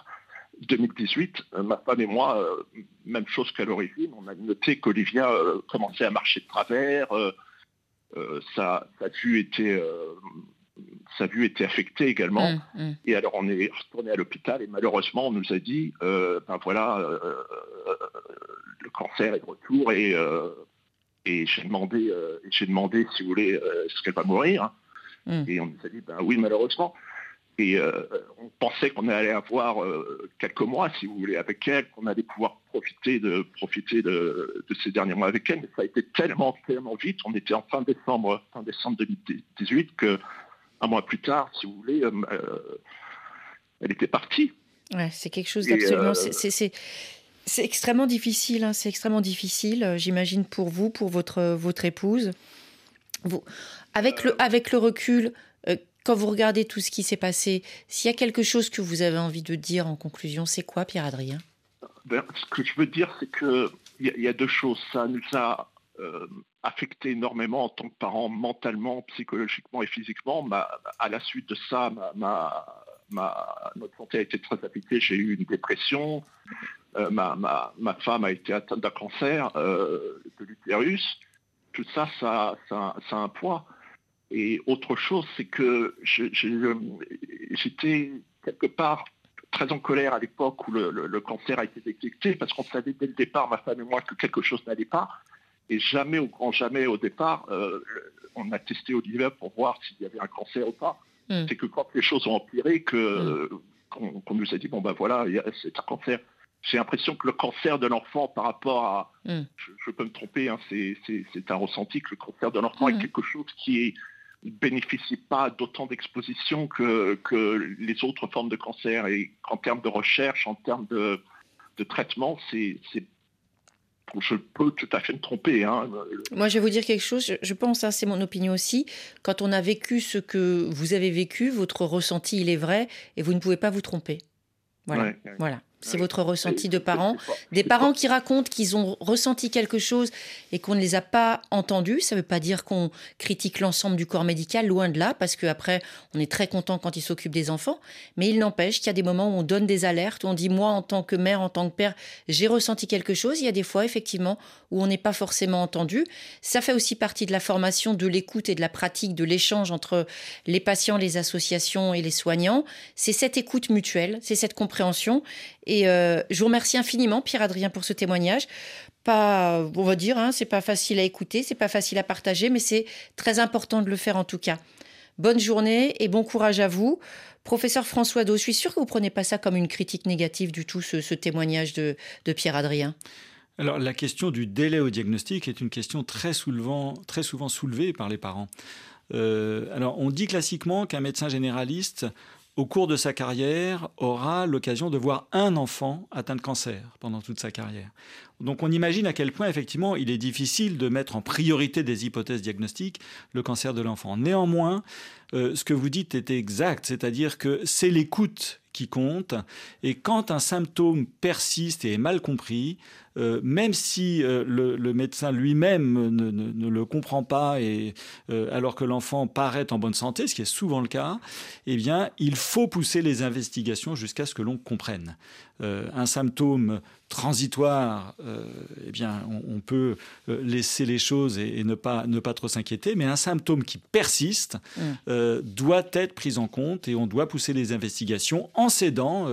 2018, euh, ma femme et moi, euh, même chose qu'à l'origine, on a noté qu'Olivia euh, commençait à marcher de travers, sa, vue était, sa vue était affectée également. Mmh, mmh. Et alors on est retourné à l'hôpital et malheureusement on nous a dit, ben voilà, le cancer est de retour et, et j'ai demandé, j'ai demandé si vous voulez, est-ce qu'elle va mourir mmh. Et on nous a dit, ben oui malheureusement. Et euh, on pensait qu'on allait avoir euh, quelques mois, si vous voulez, avec elle, qu'on allait pouvoir profiter de profiter de, ces derniers mois avec elle. Mais ça a été tellement, tellement vite. On était en fin décembre, fin décembre 2018, que un mois plus tard, si vous voulez, euh, elle était partie. Ouais, c'est quelque chose d'absolument. C'est extrêmement difficile. Hein, c'est extrêmement difficile, j'imagine, pour vous, pour votre votre épouse. Vous, avec le avec le recul, quand vous regardez tout ce qui s'est passé, s'il y a quelque chose que vous avez envie de dire en conclusion, c'est quoi, Pierre-Adrien ben, Ce que je veux dire, c'est qu'il y, y, a deux choses. Ça nous a euh, affecté énormément en tant que parents, mentalement, psychologiquement et physiquement. à la suite de ça, notre santé a été très affectée. J'ai eu une dépression. Euh, ma, femme a été atteinte d'un cancer euh, de l'utérus. Tout ça, ça a un poids. Et autre chose, c'est que j'étais quelque part très en colère à l'époque où le, cancer a été détecté, parce qu'on savait dès le départ, ma femme et moi, que quelque chose n'allait pas. Et jamais, au grand jamais, au départ, euh, on a testé Oliver pour voir s'il y avait un cancer ou pas. Hmm. C'est que quand les choses ont empiré, que, hmm. qu'on, nous a dit, bon ben voilà, c'est un cancer. J'ai l'impression que le cancer de l'enfant par rapport à, hmm. je, peux me tromper, hein, c'est, un ressenti que le cancer de l'enfant est quelque chose qui est bénéficient pas d'autant d'exposition que, que les autres formes de cancer. Et en termes de recherche, en termes de, de traitement, c'est je peux tout à fait me tromper. Hein. Moi, je vais vous dire quelque chose. Je pense, hein, c'est mon opinion aussi. Quand on a vécu ce que vous avez vécu, votre ressenti, il est vrai, et vous ne pouvez pas vous tromper. Voilà. voilà. C'est votre ressenti de parents. Des parents qui racontent qu'ils ont ressenti quelque chose et qu'on ne les a pas entendus. Ça ne veut pas dire qu'on critique l'ensemble du corps médical, loin de là, parce qu'après, on est très content quand ils s'occupent des enfants. Mais il n'empêche qu'il y a des moments où on donne des alertes, où on dit, moi, en tant que mère, en tant que père, j'ai ressenti quelque chose. Il y a des fois, effectivement, où on n'est pas forcément entendu. Ça fait aussi partie de la formation, de l'écoute et de la pratique, de l'échange entre les patients, les associations et les soignants. C'est cette écoute mutuelle, c'est cette compréhension. Et euh, je vous remercie infiniment, Pierre-Adrien, pour ce témoignage. Pas, on va dire, hein, c'est pas facile à écouter, c'est pas facile à partager, mais c'est très important de le faire en tout cas. Bonne journée et bon courage à vous. Professeur François Do, je suis sûr que vous prenez pas ça comme une critique négative du tout, ce, témoignage de, Pierre-Adrien. Alors la question du délai au diagnostic est une question très, soulevant, très souvent soulevée par les parents. Euh, alors on dit classiquement qu'un médecin généraliste au cours de sa carrière, aura l'occasion de voir un enfant atteint de cancer pendant toute sa carrière. Donc on imagine à quel point effectivement il est difficile de mettre en priorité des hypothèses diagnostiques le cancer de l'enfant. Néanmoins, euh, ce que vous dites est exact, c'est-à-dire que c'est l'écoute qui compte. Et quand un symptôme persiste et est mal compris, euh, même si euh, le, médecin lui-même ne, le comprend pas, et, euh, alors que l'enfant paraît en bonne santé, ce qui est souvent le cas, eh bien, il faut pousser les investigations jusqu'à ce que l'on comprenne. un symptôme transitoire, eh bien, on, peut laisser les choses et, ne, pas, ne pas trop s'inquiéter, mais un symptôme qui persiste mmh. doit être pris en compte et on doit pousser les investigations en s'aidant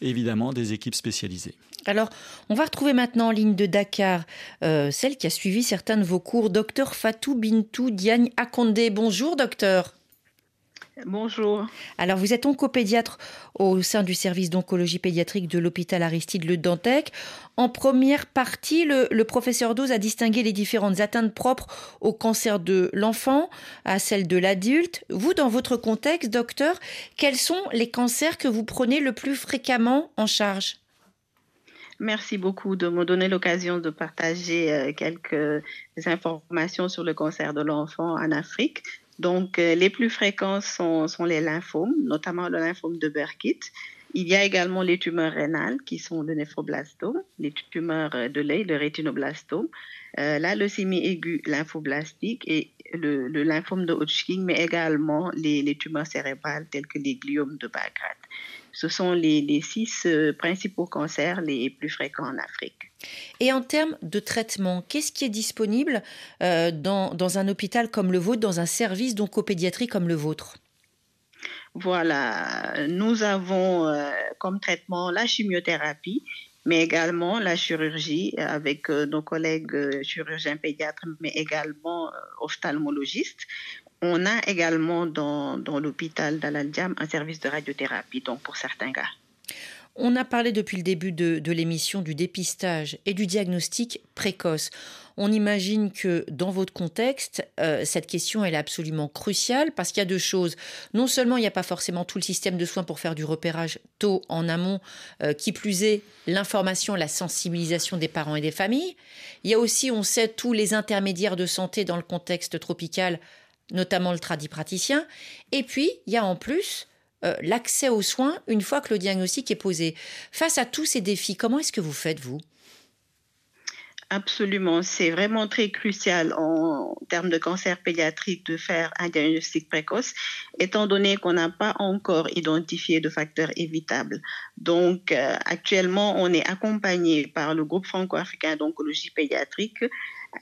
évidemment des équipes spécialisées. Alors, on va retrouver maintenant en ligne de Dakar euh, celle qui a suivi certains de vos cours, docteur Fatou Bintou Diagne Akonde. Bonjour, docteur. Bonjour. Alors, vous êtes oncopédiatre au sein du service d'oncologie pédiatrique de l'hôpital Aristide Le Dantec. En première partie, le, le professeur Dose a distingué les différentes atteintes propres au cancer de l'enfant, à celle de l'adulte. Vous, dans votre contexte, docteur, quels sont les cancers que vous prenez le plus fréquemment en charge? Merci beaucoup de me donner l'occasion de partager euh, quelques informations sur le cancer de l'enfant en Afrique. Donc, euh, les plus fréquents sont, les lymphomes, notamment le lymphome de Burkitt. Il y a également les tumeurs rénales qui sont le néphroblastome, les tumeurs de l'œil, le rétinoblastome, euh, la leucémie aiguë lymphoblastique et le, lymphome de Hodgkin, mais également les, les, tumeurs cérébrales telles que les gliomes de Bagrat. Ce sont les, six euh, principaux cancers les plus fréquents en Afrique. Et en termes de traitement, qu'est-ce qui est disponible euh, dans, un hôpital comme le vôtre, dans un service d'oncopédiatrie comme le vôtre? Voilà, nous avons euh, comme traitement la chimiothérapie, mais également la chirurgie avec nos collègues chirurgiens pédiatres, mais également ophtalmologistes. On a également dans, l'hôpital d'Al un service de radiothérapie, donc pour certains cas. On a parlé depuis le début de, l'émission du dépistage et du diagnostic précoce. On imagine que dans votre contexte, euh, cette question est absolument cruciale parce qu'il y a deux choses. Non seulement il n'y a pas forcément tout le système de soins pour faire du repérage tôt en amont, euh, qui plus est l'information, la sensibilisation des parents et des familles. Il y a aussi, on sait, tous les intermédiaires de santé dans le contexte tropical notamment le tradipraticien. Et puis, il y a en plus euh, l'accès aux soins une fois que le diagnostic est posé. Face à tous ces défis, comment est-ce que vous faites, vous? Absolument, c'est vraiment très crucial en termes de cancer pédiatrique de faire un diagnostic précoce, étant donné qu'on n'a pas encore identifié de facteurs évitables. Donc, euh, actuellement, on est accompagné par le groupe franco-africain d'oncologie pédiatrique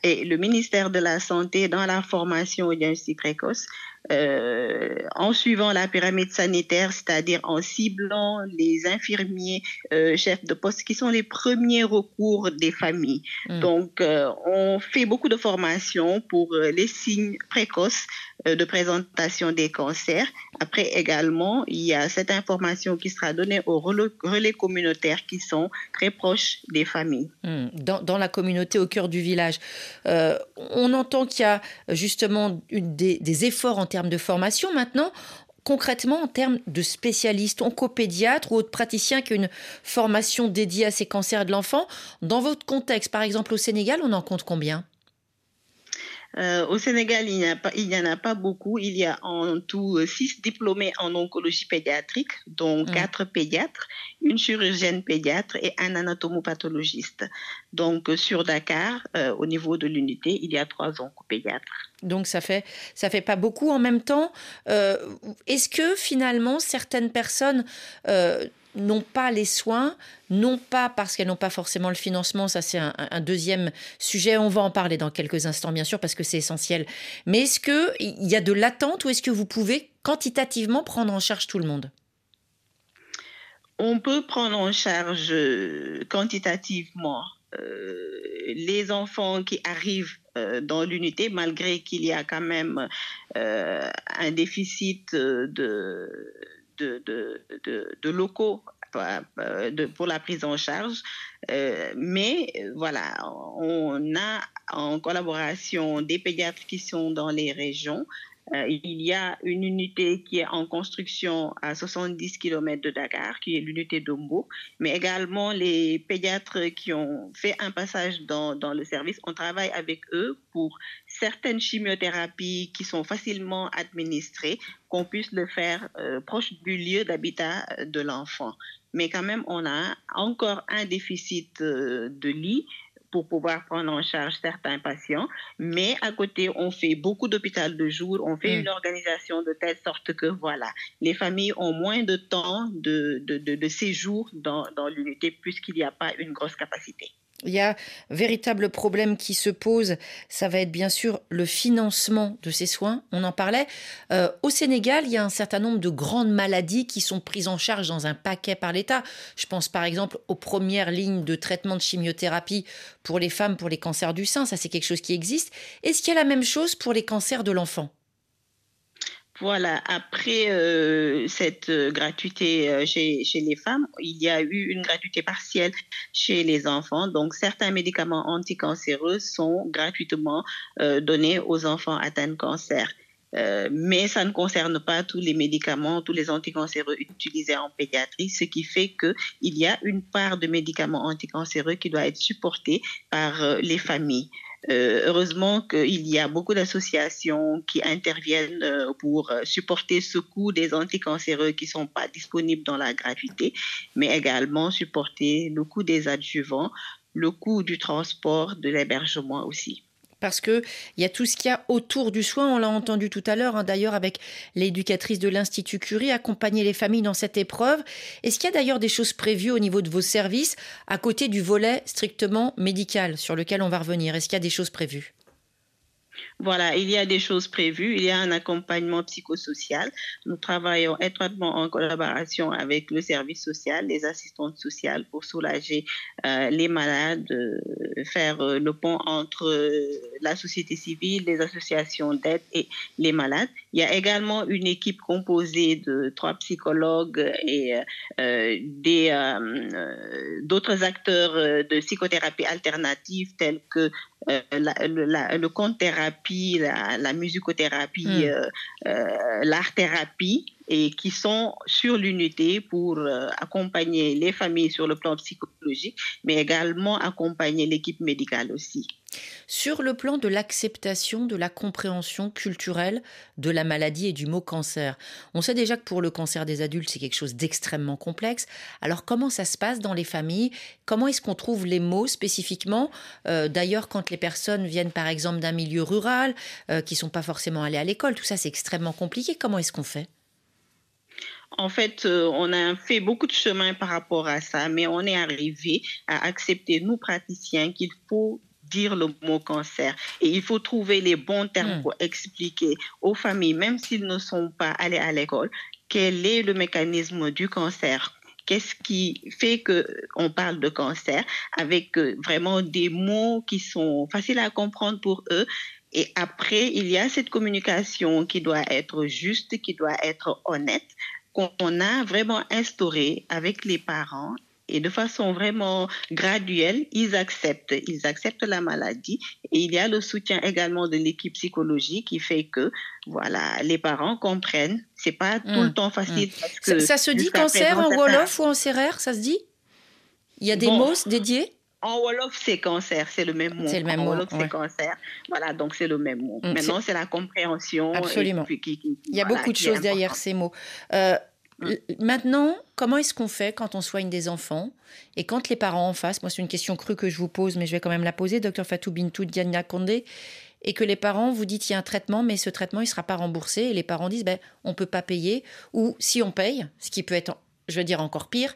et le ministère de la Santé dans la formation au diagnostic précoce euh, en suivant la pyramide sanitaire, c'est-à-dire en ciblant les infirmiers euh, chefs de poste qui sont les premiers recours des familles. Mm. Donc, euh, on fait beaucoup de formations pour les signes précoces de présentation des cancers. Après également, il y a cette information qui sera donnée aux relais, communautaires qui sont très proches des familles. Mm. Dans, la communauté au cœur du village, on entend qu'il y a justement des, des efforts en termes termes de formation. Maintenant, concrètement, en termes de spécialistes, oncopédiatres ou autres praticiens qui ont une formation dédiée à ces cancers de l'enfant, dans votre contexte, par exemple au Sénégal, on en compte combien? Euh, au Sénégal, il n'y, en a pas beaucoup. Il y a en tout euh, six diplômés en oncologie pédiatrique, dont mmh. quatre pédiatres, une chirurgienne pédiatre et un anatomopathologiste. Donc, euh, sur Dakar, au niveau de l'unité, il y a trois oncopédiatres. Donc ça fait ça fait pas beaucoup en même temps. Est-ce que finalement certaines personnes n'ont pas les soins, non pas parce qu'elles n'ont pas forcément le financement, ça c'est un, deuxième sujet, on va en parler dans quelques instants bien sûr parce que c'est essentiel, mais est-ce qu'il y a de l'attente ou est-ce que vous pouvez quantitativement prendre en charge tout le monde? On peut prendre en charge euh, quantitativement euh, les enfants qui arrivent euh, dans l'unité, malgré qu'il y a quand même un déficit de de, locaux euh, pour la prise en charge. Euh, mais voilà, on a en collaboration des pédiatres qui sont dans les régions Euh, il y a une unité qui est en construction à 70 km de Dakar, qui est l'unité d'Ombo, mais également les pédiatres qui ont fait un passage dans, dans le service, on travaille avec eux pour certaines chimiothérapies qui sont facilement administrées, qu'on puisse le faire euh, proche du lieu d'habitat de l'enfant. Mais quand même, on a encore un déficit euh, de lits pour pouvoir prendre en charge certains patients. Mais à côté, on fait beaucoup d'hôpitaux de jour, on fait mm. une organisation de telle sorte que, voilà, les familles ont moins de temps de, de, de, séjour dans, dans l'unité puisqu'il n'y a pas une grosse capacité. Il y a véritable problème qui se pose, ça va être bien sûr le financement de ces soins. On en parlait. Euh, au Sénégal, il y a un certain nombre de grandes maladies qui sont prises en charge dans un paquet par l'État. Je pense par exemple aux premières lignes de traitement de chimiothérapie pour les femmes pour les cancers du sein. Ça, c'est quelque chose qui existe. Est-ce qu'il y a la même chose pour les cancers de l'enfant? Voilà, après euh, cette euh, gratuité euh, chez, chez, les femmes, il y a eu une gratuité partielle chez les enfants. Donc, certains médicaments anticancéreux sont gratuitement donnés aux enfants atteints de cancer. mais ça ne concerne pas tous les médicaments, tous les anticancéreux utilisés en pédiatrie, ce qui fait qu'il y a une part de médicaments anticancéreux qui doit être supportée par les familles. Euh, heureusement qu'il y a beaucoup d'associations qui interviennent euh, pour euh, supporter ce coût des anticancéreux qui ne sont pas disponibles dans la gratuité, mais également supporter le coût des adjuvants, le coût du transport, de l'hébergement aussi parce que il y a tout ce qu'il y a autour du soin. On l'a entendu tout à l'heure, hein, d'ailleurs, avec l'éducatrice de l'Institut Curie, accompagner les familles dans cette épreuve. Est-ce qu'il y a d'ailleurs des choses prévues au niveau de vos services à côté du volet strictement médical sur lequel on va revenir? Est-ce qu'il y a des choses prévues? Voilà, il y a des choses prévues. Il y a un accompagnement psychosocial. Nous travaillons étroitement en collaboration avec le service social, les assistantes sociales pour soulager euh, les malades, euh, faire euh, le pont entre la société civile, les associations d'aide et les malades. Il y a également une équipe composée de trois psychologues et d'autres acteurs de psychothérapie alternative tels que euh, la, la, le compte thérapie, la, la musicothérapie, hmm. euh, euh, l'art-thérapie, et qui sont sur l'unité pour accompagner les familles sur le plan psychologique, mais également accompagner l'équipe médicale aussi. Sur le plan de l'acceptation, de la compréhension culturelle de la maladie et du mot cancer, on sait déjà que pour le cancer des adultes, c'est quelque chose d'extrêmement complexe. Alors comment ça se passe dans les familles? Comment est-ce qu'on trouve les mots spécifiquement? Euh, D'ailleurs, quand les personnes viennent par exemple d'un milieu rural, euh, qui sont pas forcément allés à l'école, tout ça c'est extrêmement compliqué. Comment est-ce qu'on fait? En fait, euh, on a fait beaucoup de chemin par rapport à ça, mais on est arrivé à accepter, nous praticiens, qu'il faut dire le mot cancer. Et il faut trouver les bons termes hmm. pour expliquer aux familles, même s'ils ne sont pas allés à l'école, quel est le mécanisme du cancer. Qu'est-ce qui fait que on parle de cancer avec euh, vraiment des mots qui sont faciles à comprendre pour eux et après, il y a cette communication qui doit être juste, qui doit être honnête, qu'on a vraiment instaurée avec les parents et de façon vraiment graduelle, ils acceptent, ils acceptent la maladie et il y a le soutien également de l'équipe psychologique qui fait que voilà, les parents comprennent. C'est pas tout le mmh. temps facile. Mmh. ça, se dit cancer en wolof ou en sérère, ça se dit? Il y a des mots dédiés? En Wolof, c'est cancer, c'est le même mot. C'est le même en mot. Wolof, c'est cancer. Voilà, donc c'est le même mot. Mmh, Maintenant, c'est la compréhension. Absolument. Il y a beaucoup de choses derrière ces mots. Euh, Maintenant, comment est-ce qu'on fait quand on soigne des enfants et quand les parents en face, moi c'est une question crue que je vous pose, mais je vais quand même la poser, docteur Fatou Bintou Diana Kondé, et que les parents vous disent il y a un traitement, mais ce traitement il ne sera pas remboursé, et les parents disent ben, on ne peut pas payer, ou si on paye, ce qui peut être, je veux dire encore pire,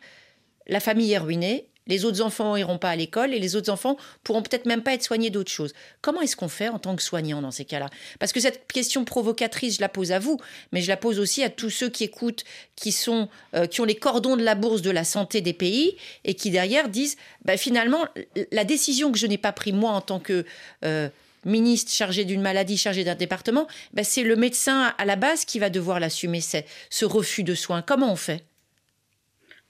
la famille est ruinée, les autres enfants iront pas à l'école et les autres enfants pourront peut-être même pas être soignés d'autres choses. Comment est-ce qu'on fait en tant que soignant dans ces cas-là? Parce que cette question provocatrice, je la pose à vous, mais je la pose aussi à tous ceux qui écoutent, qui sont, euh, qui ont les cordons de la bourse de la santé des pays et qui derrière disent, bah, finalement, la décision que je n'ai pas prise moi en tant que euh, ministre chargé d'une maladie, chargé d'un département, bah, c'est le médecin à la base qui va devoir l'assumer, ce refus de soins. Comment on fait?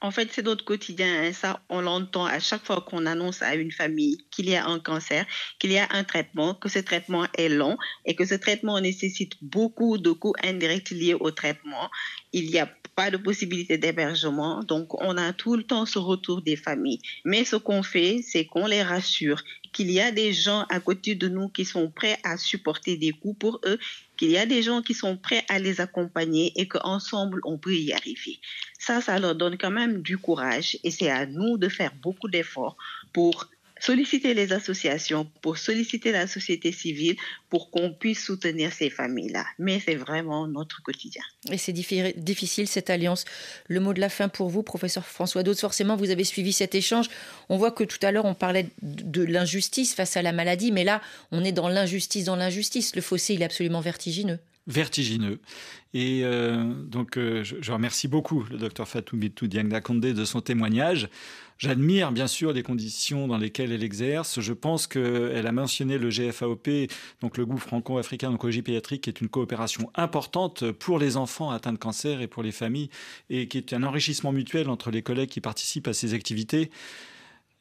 En fait, c'est notre quotidien. Hein. Ça, on l'entend à chaque fois qu'on annonce à une famille qu'il y a un cancer, qu'il y a un traitement, que ce traitement est long et que ce traitement nécessite beaucoup de coûts indirects liés au traitement. Il n'y a pas de possibilité d'hébergement. Donc, on a tout le temps ce retour des familles. Mais ce qu'on fait, c'est qu'on les rassure qu'il y a des gens à côté de nous qui sont prêts à supporter des coûts pour eux, qu'il y a des gens qui sont prêts à les accompagner et qu'ensemble, on peut y arriver. Ça, ça leur donne quand même du courage et c'est à nous de faire beaucoup d'efforts pour solliciter les associations, pour solliciter la société civile, pour qu'on puisse soutenir ces familles-là. Mais c'est vraiment notre quotidien. Et c'est difficile cette alliance. Le mot de la fin pour vous, professeur François Dose, forcément vous avez suivi cet échange. On voit que tout à l'heure on parlait de l'injustice face à la maladie, mais là on est dans l'injustice dans l'injustice. Le fossé il est absolument vertigineux vertigineux. Et euh, donc, euh, je, remercie beaucoup le docteur Fatou Bitou Diangda Condé de son témoignage. J'admire bien sûr les conditions dans lesquelles elle exerce. Je pense qu'elle a mentionné le GFAOP, donc le groupe franco-africain d'oncologie pédiatrique, qui est une coopération importante pour les enfants atteints de cancer et pour les familles, et qui est un enrichissement mutuel entre les collègues qui participent à ces activités.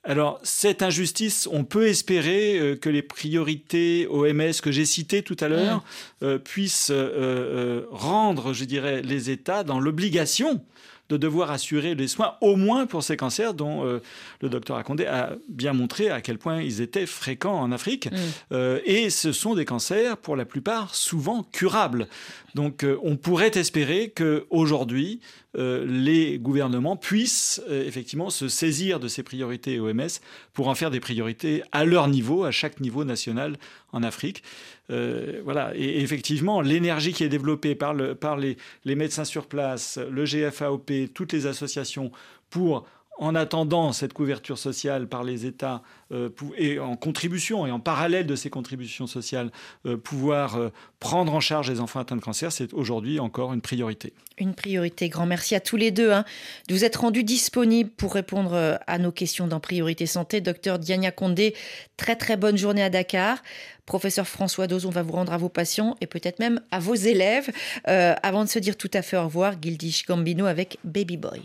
Alors, cette injustice, on peut espérer euh, que les priorités OMS que j'ai citées tout à l'heure euh, puissent euh, rendre, je dirais, les États dans l'obligation de devoir assurer les soins, au moins pour ces cancers dont euh, le docteur Akondé a bien montré à quel point ils étaient fréquents en Afrique. Mm. Euh, et ce sont des cancers, pour la plupart, souvent curables. Donc euh, on pourrait espérer qu'aujourd'hui, les gouvernements puissent effectivement se saisir de ces priorités OMS pour en faire des priorités à leur niveau, à chaque niveau national en Afrique. Euh, voilà. Et, effectivement, l'énergie qui est développée par les, les médecins sur place, le GFAOP, toutes les associations pour en attendant cette couverture sociale par les États euh, et en contribution et en parallèle de ces contributions sociales, euh, pouvoir euh, prendre en charge les enfants atteints de cancer, c'est aujourd'hui encore une priorité. Une priorité. Grand merci à tous les deux hein, de vous être rendus disponibles pour répondre à nos questions dans Priorité Santé. Docteur Diania Condé, très très bonne journée à Dakar. Professeur François Dozon va vous rendre à vos patients et peut-être même à vos élèves. avant de se dire tout à fait au revoir, Gildish Gambino avec Baby Boy.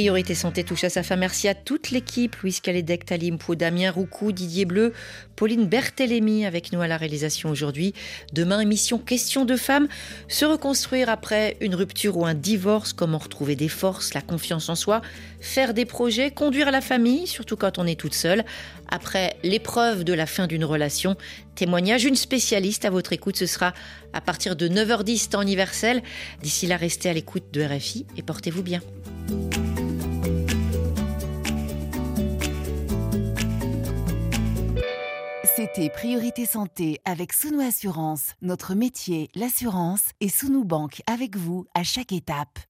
Priorité Santé touche à sa fin. Merci à toute l'équipe. Louis Calédec, Talim Pou, Damien Roucou, Didier Bleu, Pauline Berthélémy avec nous à la réalisation aujourd'hui. Demain, émission Question de femmes. Se reconstruire après une rupture ou un divorce, comment retrouver des forces, la confiance en soi, faire des projets, conduire la famille, surtout quand on est toute seule. Après l'épreuve de la fin d'une relation, témoignage, une spécialiste à votre écoute. Ce sera à partir de 9h10 temps universel. D'ici là, restez à l'écoute de RFI et portez-vous bien. C'était Priorité Santé avec Sounou Assurance, notre métier, l'assurance, et Sounou Banque avec vous à chaque étape.